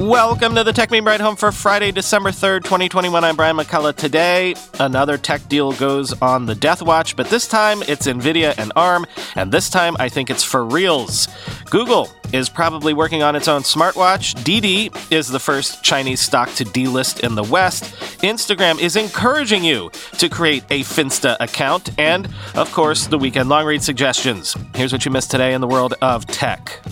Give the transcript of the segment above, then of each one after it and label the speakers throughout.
Speaker 1: Welcome to the Techmeme Ride Home for Friday, December 3rd, 2021. I'm Brian McCullough. Today, another tech deal goes on the Death Watch, but this time it's NVIDIA and ARM, and this time I think it's for reals. Google is probably working on its own smartwatch. Didi is the first Chinese stock to delist in the West. Instagram is encouraging you to create a Finsta account, and of course, the weekend long read suggestions. Here's what you missed today in the world of tech.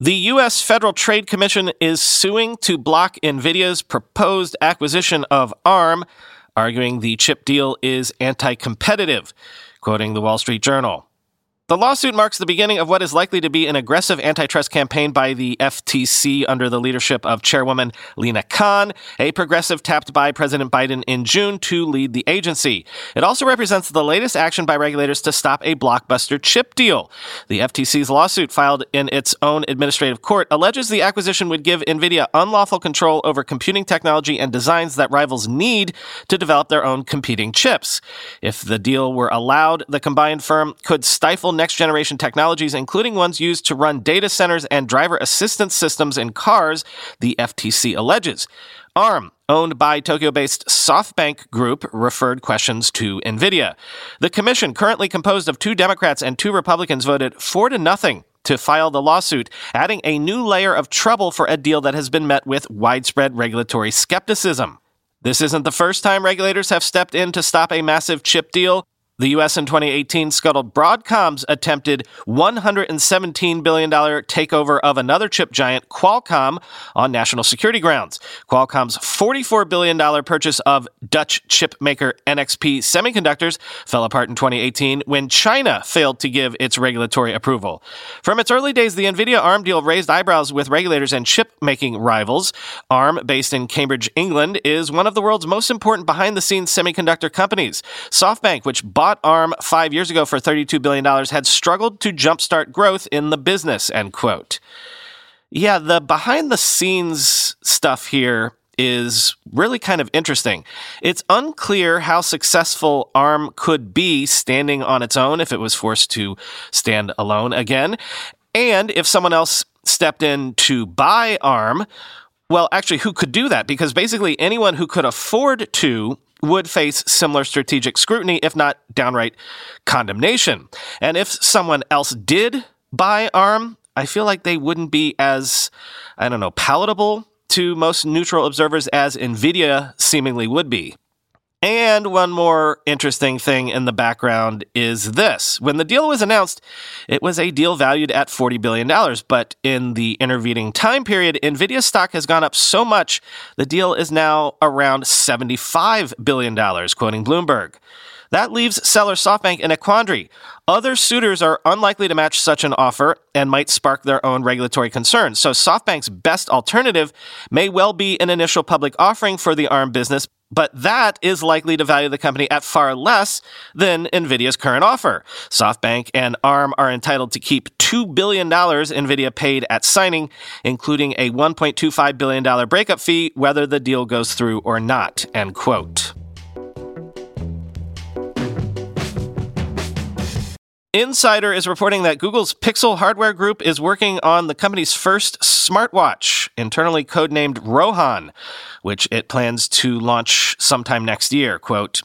Speaker 1: The U.S. Federal Trade Commission is suing to block NVIDIA's proposed acquisition of ARM, arguing the chip deal is anti competitive, quoting the Wall Street Journal. The lawsuit marks the beginning of what is likely to be an aggressive antitrust campaign by the FTC under the leadership of Chairwoman Lina Khan, a progressive tapped by President Biden in June to lead the agency. It also represents the latest action by regulators to stop a blockbuster chip deal. The FTC's lawsuit, filed in its own administrative court, alleges the acquisition would give NVIDIA unlawful control over computing technology and designs that rivals need to develop their own competing chips. If the deal were allowed, the combined firm could stifle next generation technologies, including ones used to run data centers and driver assistance systems in cars, the FTC alleges. ARM, owned by Tokyo based SoftBank Group, referred questions to NVIDIA. The commission, currently composed of two Democrats and two Republicans, voted four to nothing to file the lawsuit, adding a new layer of trouble for a deal that has been met with widespread regulatory skepticism. This isn't the first time regulators have stepped in to stop a massive chip deal. The U.S. in 2018 scuttled Broadcom's attempted $117 billion takeover of another chip giant, Qualcomm, on national security grounds. Qualcomm's $44 billion purchase of Dutch chip maker NXP Semiconductors fell apart in 2018 when China failed to give its regulatory approval. From its early days, the NVIDIA ARM deal raised eyebrows with regulators and chip making rivals. ARM, based in Cambridge, England, is one of the world's most important behind the scenes semiconductor companies. SoftBank, which bought bought ARM five years ago for $32 billion had struggled to jumpstart growth in the business, end quote. Yeah, the behind the scenes stuff here is really kind of interesting. It's unclear how successful ARM could be standing on its own if it was forced to stand alone again. And if someone else stepped in to buy ARM, well, actually, who could do that? Because basically anyone who could afford to would face similar strategic scrutiny, if not downright condemnation. And if someone else did buy ARM, I feel like they wouldn't be as, I don't know, palatable to most neutral observers as NVIDIA seemingly would be. And one more interesting thing in the background is this. When the deal was announced, it was a deal valued at $40 billion. But in the intervening time period, NVIDIA stock has gone up so much, the deal is now around $75 billion, quoting Bloomberg. That leaves seller SoftBank in a quandary. Other suitors are unlikely to match such an offer and might spark their own regulatory concerns. So SoftBank's best alternative may well be an initial public offering for the ARM business, but that is likely to value the company at far less than Nvidia's current offer. SoftBank and ARM are entitled to keep $2 billion Nvidia paid at signing, including a $1.25 billion breakup fee, whether the deal goes through or not. End quote. Insider is reporting that Google's Pixel Hardware Group is working on the company's first smartwatch, internally codenamed Rohan, which it plans to launch sometime next year. Quote,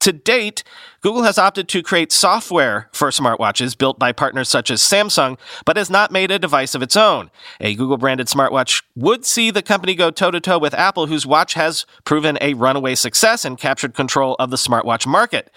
Speaker 1: to date, Google has opted to create software for smartwatches built by partners such as Samsung, but has not made a device of its own. A Google branded smartwatch would see the company go toe to toe with Apple, whose watch has proven a runaway success and captured control of the smartwatch market.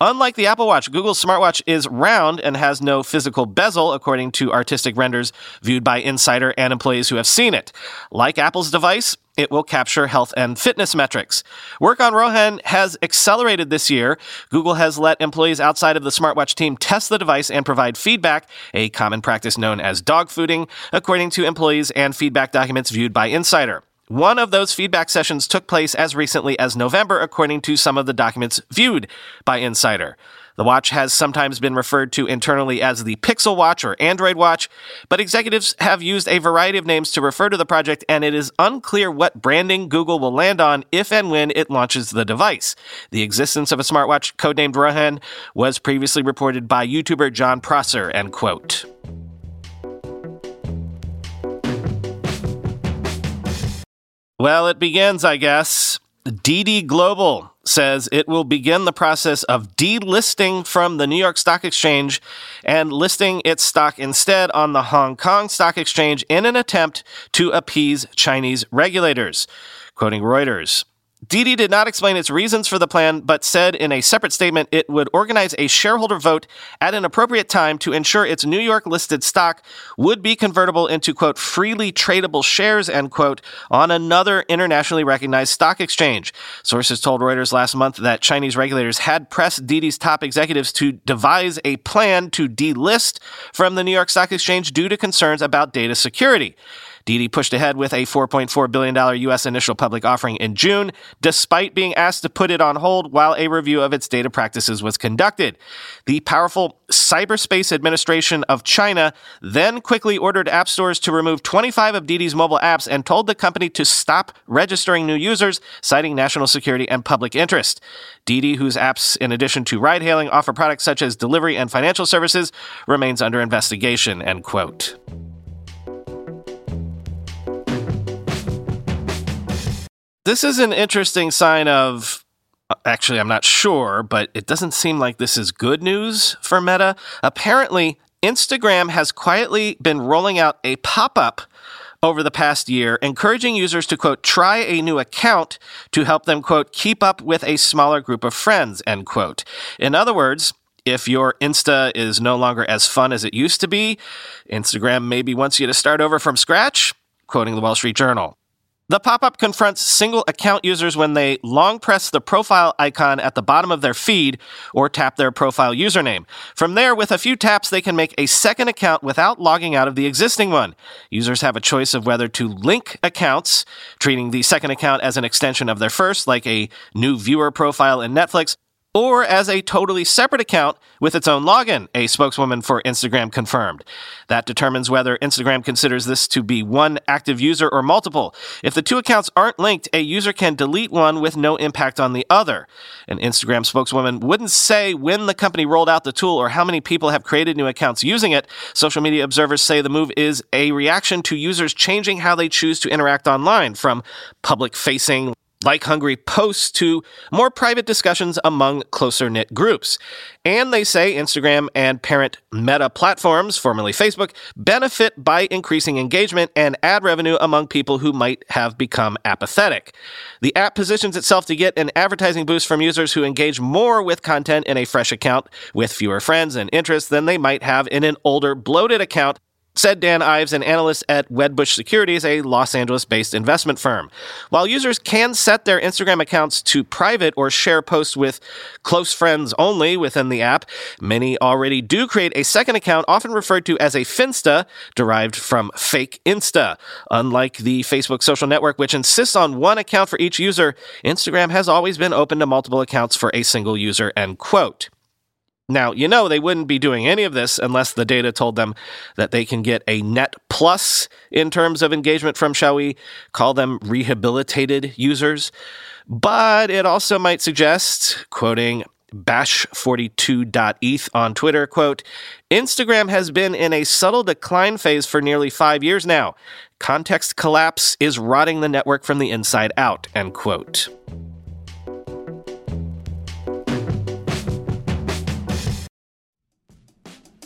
Speaker 1: Unlike the Apple Watch, Google's smartwatch is round and has no physical bezel, according to artistic renders viewed by Insider and employees who have seen it. Like Apple's device, it will capture health and fitness metrics. Work on Rohan has accelerated this year. Google has let employees outside of the smartwatch team test the device and provide feedback, a common practice known as dogfooding, according to employees and feedback documents viewed by Insider. One of those feedback sessions took place as recently as November, according to some of the documents viewed by Insider. The watch has sometimes been referred to internally as the Pixel Watch or Android Watch, but executives have used a variety of names to refer to the project, and it is unclear what branding Google will land on if and when it launches the device. The existence of a smartwatch codenamed Rohan was previously reported by YouTuber Jon Prosser, end quote. Well, it begins, I guess. Didi Global says it will begin the process of delisting from the New York Stock Exchange and listing its stock instead on the Hong Kong Stock Exchange in an attempt to appease Chinese regulators. Quoting Reuters. Didi did not explain its reasons for the plan, but said in a separate statement it would organize a shareholder vote at an appropriate time to ensure its New York listed stock would be convertible into, quote, freely tradable shares, end quote, on another internationally recognized stock exchange. Sources told Reuters last month that Chinese regulators had pressed Didi's top executives to devise a plan to delist from the New York Stock Exchange due to concerns about data security. Didi pushed ahead with a $4.4 billion U.S. initial public offering in June, despite being asked to put it on hold while a review of its data practices was conducted. The powerful Cyberspace Administration of China then quickly ordered app stores to remove 25 of Didi's mobile apps and told the company to stop registering new users, citing national security and public interest. Didi, whose apps, in addition to ride hailing, offer products such as delivery and financial services, remains under investigation. End quote. This is an interesting sign of. Uh, actually, I'm not sure, but it doesn't seem like this is good news for Meta. Apparently, Instagram has quietly been rolling out a pop up over the past year, encouraging users to, quote, try a new account to help them, quote, keep up with a smaller group of friends, end quote. In other words, if your Insta is no longer as fun as it used to be, Instagram maybe wants you to start over from scratch, quoting the Wall Street Journal. The pop up confronts single account users when they long press the profile icon at the bottom of their feed or tap their profile username. From there, with a few taps, they can make a second account without logging out of the existing one. Users have a choice of whether to link accounts, treating the second account as an extension of their first, like a new viewer profile in Netflix, or as a totally separate account with its own login, a spokeswoman for Instagram confirmed. That determines whether Instagram considers this to be one active user or multiple. If the two accounts aren't linked, a user can delete one with no impact on the other. An Instagram spokeswoman wouldn't say when the company rolled out the tool or how many people have created new accounts using it. Social media observers say the move is a reaction to users changing how they choose to interact online from public facing like hungry posts to more private discussions among closer knit groups. And they say Instagram and parent Meta platforms, formerly Facebook, benefit by increasing engagement and ad revenue among people who might have become apathetic. The app positions itself to get an advertising boost from users who engage more with content in a fresh account with fewer friends and interests than they might have in an older, bloated account said Dan Ives, an analyst at Wedbush Securities, a Los Angeles based investment firm. While users can set their Instagram accounts to private or share posts with close friends only within the app, many already do create a second account, often referred to as a Finsta, derived from fake Insta. Unlike the Facebook social network, which insists on one account for each user, Instagram has always been open to multiple accounts for a single user, end quote. Now, you know, they wouldn't be doing any of this unless the data told them that they can get a net plus in terms of engagement from, shall we call them rehabilitated users. But it also might suggest, quoting bash42.eth on Twitter, quote, Instagram has been in a subtle decline phase for nearly five years now. Context collapse is rotting the network from the inside out, end quote.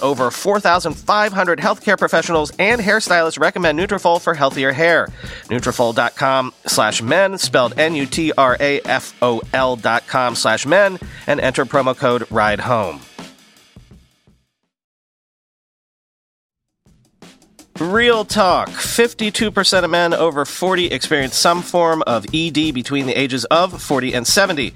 Speaker 1: over 4,500 healthcare professionals and hairstylists recommend Nutrafol for healthier hair. Nutrafol.com slash men, spelled N-U-T-R-A-F-O-L dot com slash men, and enter promo code RIDE HOME. Real talk 52% of men over 40 experience some form of ED between the ages of 40 and 70.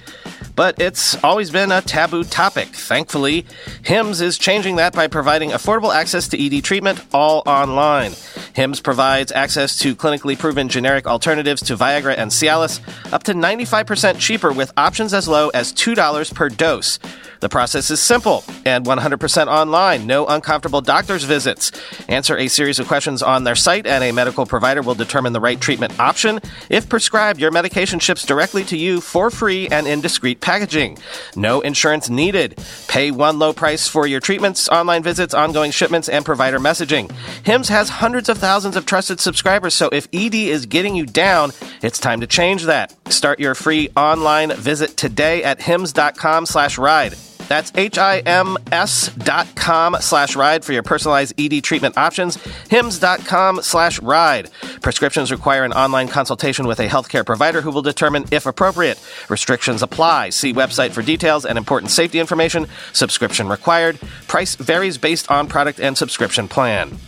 Speaker 1: But it's always been a taboo topic. Thankfully, HIMS is changing that by providing affordable access to ED treatment all online. HIMS provides access to clinically proven generic alternatives to Viagra and Cialis, up to 95% cheaper with options as low as $2 per dose. The process is simple and 100% online, no uncomfortable doctor's visits. Answer a series of questions on their site, and a medical provider will determine the right treatment option. If prescribed, your medication ships directly to you for free and in discreet packaging. No insurance needed. Pay one low price for your treatments, online visits, ongoing shipments, and provider messaging. HIMS has hundreds of thousands of trusted subscribers, so if ED is getting you down, it's time to change that. Start your free online visit today at hims.com slash ride. That's H-I-M-S dot com slash ride for your personalized ED treatment options. HIMS.com slash ride. Prescriptions require an online consultation with a healthcare provider who will determine if appropriate. Restrictions apply. See website for details and important safety information. Subscription required. Price varies based on product and subscription plan.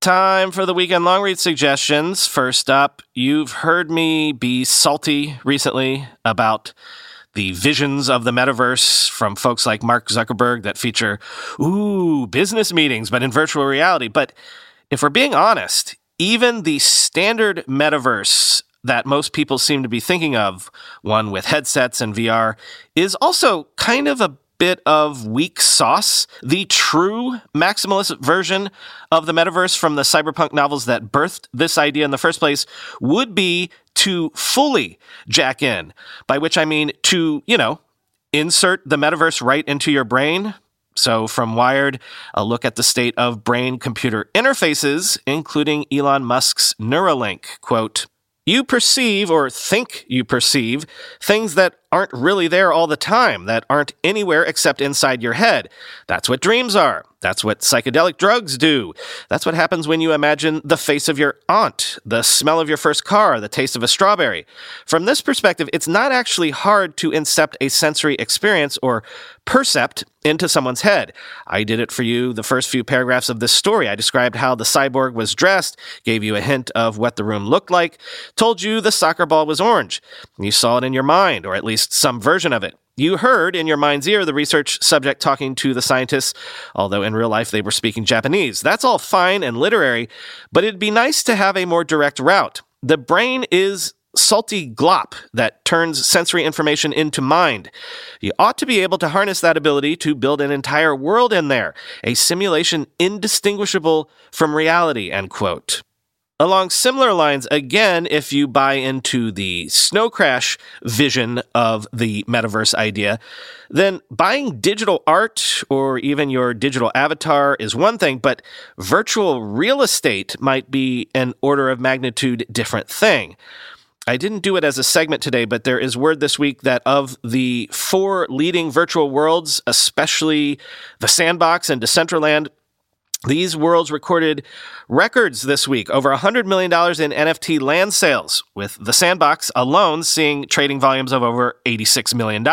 Speaker 1: Time for the weekend long read suggestions. First up, you've heard me be salty recently about the visions of the metaverse from folks like Mark Zuckerberg that feature, ooh, business meetings, but in virtual reality. But if we're being honest, even the standard metaverse that most people seem to be thinking of, one with headsets and VR, is also kind of a bit of weak sauce. The true maximalist version of the metaverse from the cyberpunk novels that birthed this idea in the first place would be to fully jack in, by which I mean to, you know, insert the metaverse right into your brain. So, from Wired, a look at the state of brain computer interfaces, including Elon Musk's Neuralink. Quote, you perceive or think you perceive things that aren't really there all the time, that aren't anywhere except inside your head. That's what dreams are. That's what psychedelic drugs do. That's what happens when you imagine the face of your aunt, the smell of your first car, the taste of a strawberry. From this perspective, it's not actually hard to incept a sensory experience or percept into someone's head. I did it for you the first few paragraphs of this story. I described how the cyborg was dressed, gave you a hint of what the room looked like, told you the soccer ball was orange. You saw it in your mind, or at least some version of it. You heard in your mind's ear the research subject talking to the scientists, although in real life they were speaking Japanese. That's all fine and literary, but it'd be nice to have a more direct route. The brain is salty glop that turns sensory information into mind. You ought to be able to harness that ability to build an entire world in there, a simulation indistinguishable from reality, end quote. Along similar lines, again, if you buy into the snow crash vision of the metaverse idea, then buying digital art or even your digital avatar is one thing, but virtual real estate might be an order of magnitude different thing. I didn't do it as a segment today, but there is word this week that of the four leading virtual worlds, especially the Sandbox and Decentraland, these worlds recorded records this week, over $100 million in NFT land sales, with the sandbox alone seeing trading volumes of over $86 million.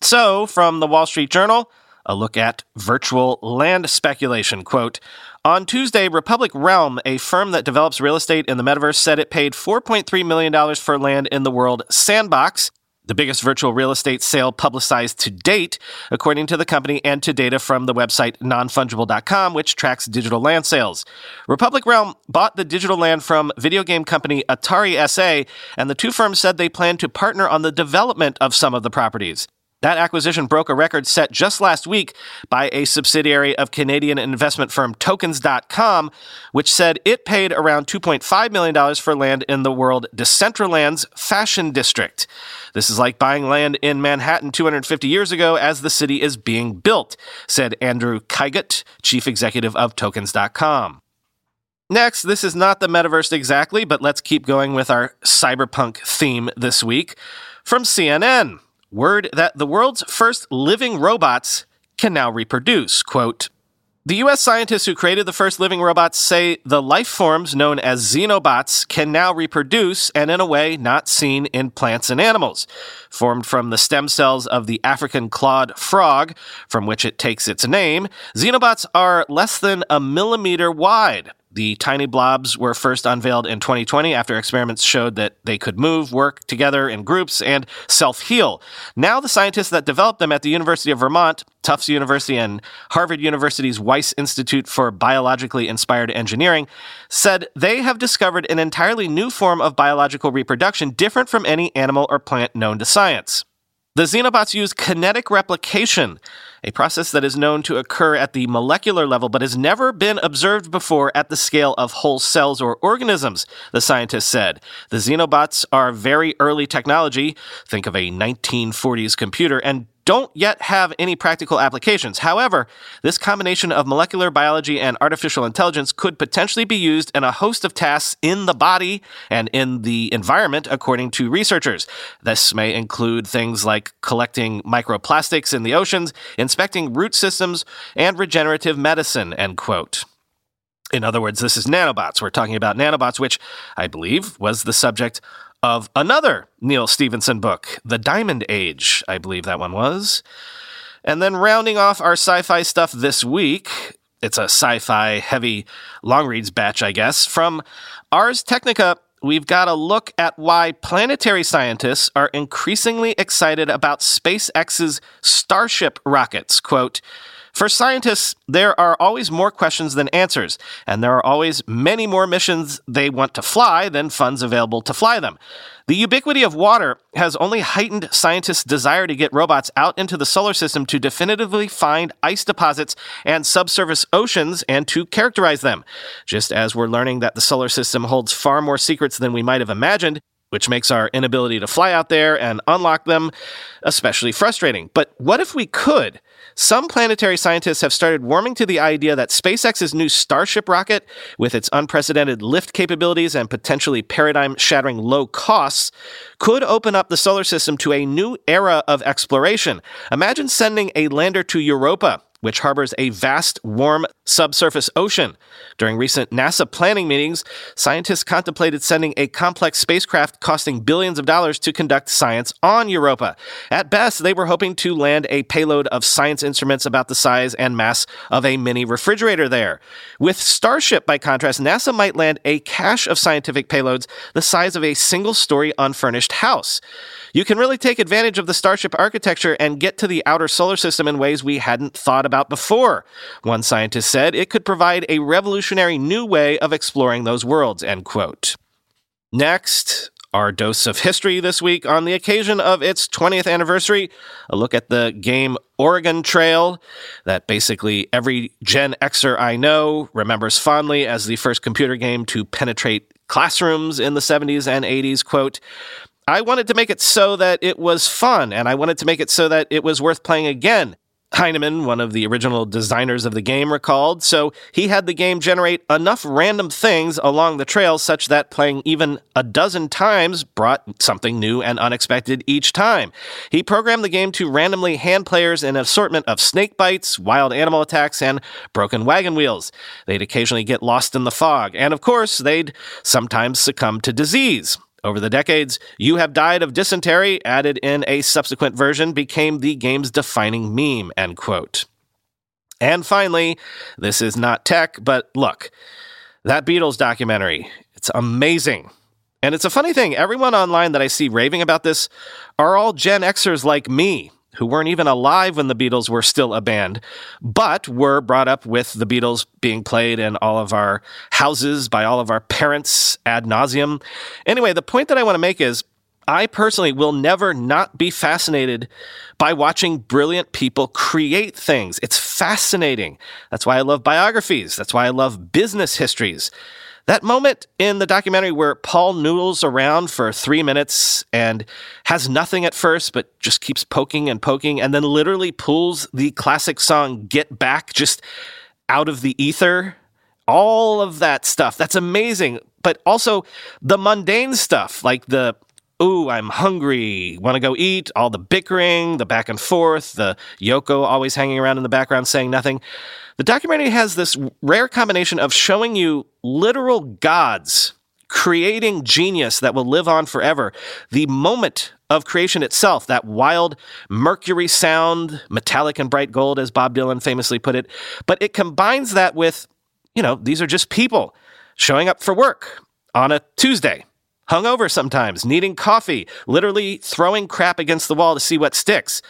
Speaker 1: So, from the Wall Street Journal, a look at virtual land speculation. Quote, on Tuesday, Republic Realm, a firm that develops real estate in the metaverse, said it paid $4.3 million for land in the world sandbox the biggest virtual real estate sale publicized to date, according to the company and to data from the website nonfungible.com, which tracks digital land sales. Republic Realm bought the digital land from video game company Atari SA, and the two firms said they plan to partner on the development of some of the properties. That acquisition broke a record set just last week by a subsidiary of Canadian investment firm Tokens.com, which said it paid around $2.5 million for land in the world Decentraland's Fashion District. This is like buying land in Manhattan 250 years ago as the city is being built, said Andrew Kiguel, chief executive of Tokens.com. Next, this is not the metaverse exactly, but let's keep going with our cyberpunk theme this week. From CNN, word that the world's first living robots can now reproduce. Quote, the US scientists who created the first living robots say the life forms known as xenobots can now reproduce and in a way not seen in plants and animals. Formed from the stem cells of the African clawed frog, from which it takes its name, xenobots are less than a millimeter wide. The tiny blobs were first unveiled in 2020 after experiments showed that they could move, work together in groups, and self heal. Now, the scientists that developed them at the University of Vermont, Tufts University, and Harvard University's Wyss Institute for Biologically Inspired Engineering said they have discovered an entirely new form of biological reproduction different from any animal or plant known to science. The xenobots use kinetic replication, a process that is known to occur at the molecular level but has never been observed before at the scale of whole cells or organisms, the scientists said. The xenobots are very early technology, think of a 1940s computer, and don't yet have any practical applications. However, this combination of molecular biology and artificial intelligence could potentially be used in a host of tasks in the body and in the environment, according to researchers. This may include things like collecting microplastics in the oceans, inspecting root systems, and regenerative medicine, end quote. In other words, this is nanobots. We're talking about nanobots, which I believe was the subject of another Neal Stephenson book, The Diamond Age, I believe that one was. And then rounding off our sci fi stuff this week, it's a sci fi heavy long reads batch, I guess. From Ars Technica, we've got a look at why planetary scientists are increasingly excited about SpaceX's Starship rockets. Quote, for scientists, there are always more questions than answers, and there are always many more missions they want to fly than funds available to fly them. The ubiquity of water has only heightened scientists' desire to get robots out into the solar system to definitively find ice deposits and subsurface oceans and to characterize them. Just as we're learning that the solar system holds far more secrets than we might have imagined, which makes our inability to fly out there and unlock them especially frustrating. But what if we could? Some planetary scientists have started warming to the idea that SpaceX's new Starship rocket, with its unprecedented lift capabilities and potentially paradigm shattering low costs, could open up the solar system to a new era of exploration. Imagine sending a lander to Europa which harbors a vast, warm subsurface ocean. During recent NASA planning meetings, scientists contemplated sending a complex spacecraft costing billions of dollars to conduct science on Europa. At best, they were hoping to land a payload of science instruments about the size and mass of a mini refrigerator there. With Starship, by contrast, NASA might land a cache of scientific payloads the size of a single story unfurnished house. You can really take advantage of the Starship architecture and get to the outer solar system in ways we hadn't thought about before. One scientist said it could provide a revolutionary new way of exploring those worlds, end quote. Next, our dose of history this week on the occasion of its 20th anniversary. A look at the game Oregon Trail, that basically every Gen Xer I know remembers fondly as the first computer game to penetrate classrooms in the 70s and 80s. Quote, I wanted to make it so that it was fun, and I wanted to make it so that it was worth playing again. Heinemann, one of the original designers of the game, recalled, so he had the game generate enough random things along the trail such that playing even a dozen times brought something new and unexpected each time. He programmed the game to randomly hand players an assortment of snake bites, wild animal attacks, and broken wagon wheels. They'd occasionally get lost in the fog, and of course, they'd sometimes succumb to disease. Over the decades, You Have Died of Dysentery, added in a subsequent version, became the game's defining meme, end quote. And finally, this is not tech, but look, that Beatles documentary, it's amazing. And it's a funny thing, everyone online that I see raving about this are all Gen Xers like me who weren't even alive when the Beatles were still a band, but were brought up with the Beatles being played in all of our houses by all of our parents ad nauseum. Anyway, the point that I want to make is I personally will never not be fascinated by watching brilliant people create things. It's fascinating. That's why I love biographies. That's why I love business histories. That moment in the documentary where Paul noodles around for three minutes and has nothing at first, but just keeps poking and poking, and then literally pulls the classic song Get Back just out of the ether all of that stuff. That's amazing. But also the mundane stuff, like the ooh, I'm hungry, want to go eat, all the bickering, the back and forth, the Yoko always hanging around in the background saying nothing. The documentary has this rare combination of showing you literal gods creating genius that will live on forever. The moment of creation itself, that wild mercury sound, metallic and bright gold, as Bob Dylan famously put it. But it combines that with, you know, these are just people showing up for work on a Tuesday, hungover sometimes, needing coffee, literally throwing crap against the wall to see what sticks.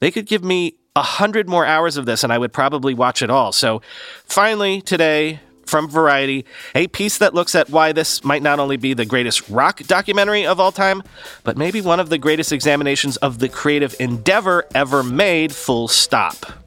Speaker 1: They could give me a hundred more hours of this and I would probably watch it all. So finally, today, from Variety, a piece that looks at why this might not only be the greatest rock documentary of all time, but maybe one of the greatest examinations of the creative endeavor ever made, full stop.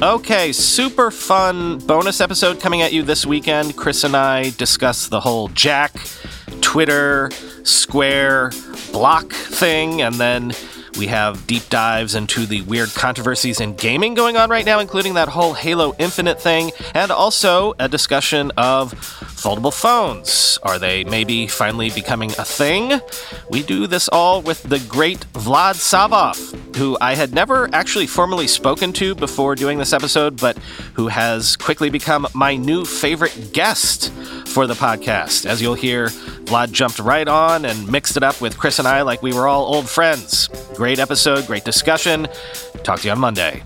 Speaker 1: Okay, super fun bonus episode coming at you this weekend. Chris and I discuss the whole Jack, Twitter, Square, Block thing, and then we have deep dives into the weird controversies in gaming going on right now, including that whole Halo Infinite thing, and also a discussion of foldable phones. Are they maybe finally becoming a thing? We do this all with the great Vlad Savov, who I had never actually formally spoken to before doing this episode, but who has quickly become my new favorite guest for the podcast. As you'll hear, Vlad jumped right on and mixed it up with Chris and I like we were all old friends. Great episode, great discussion. Talk to you on Monday.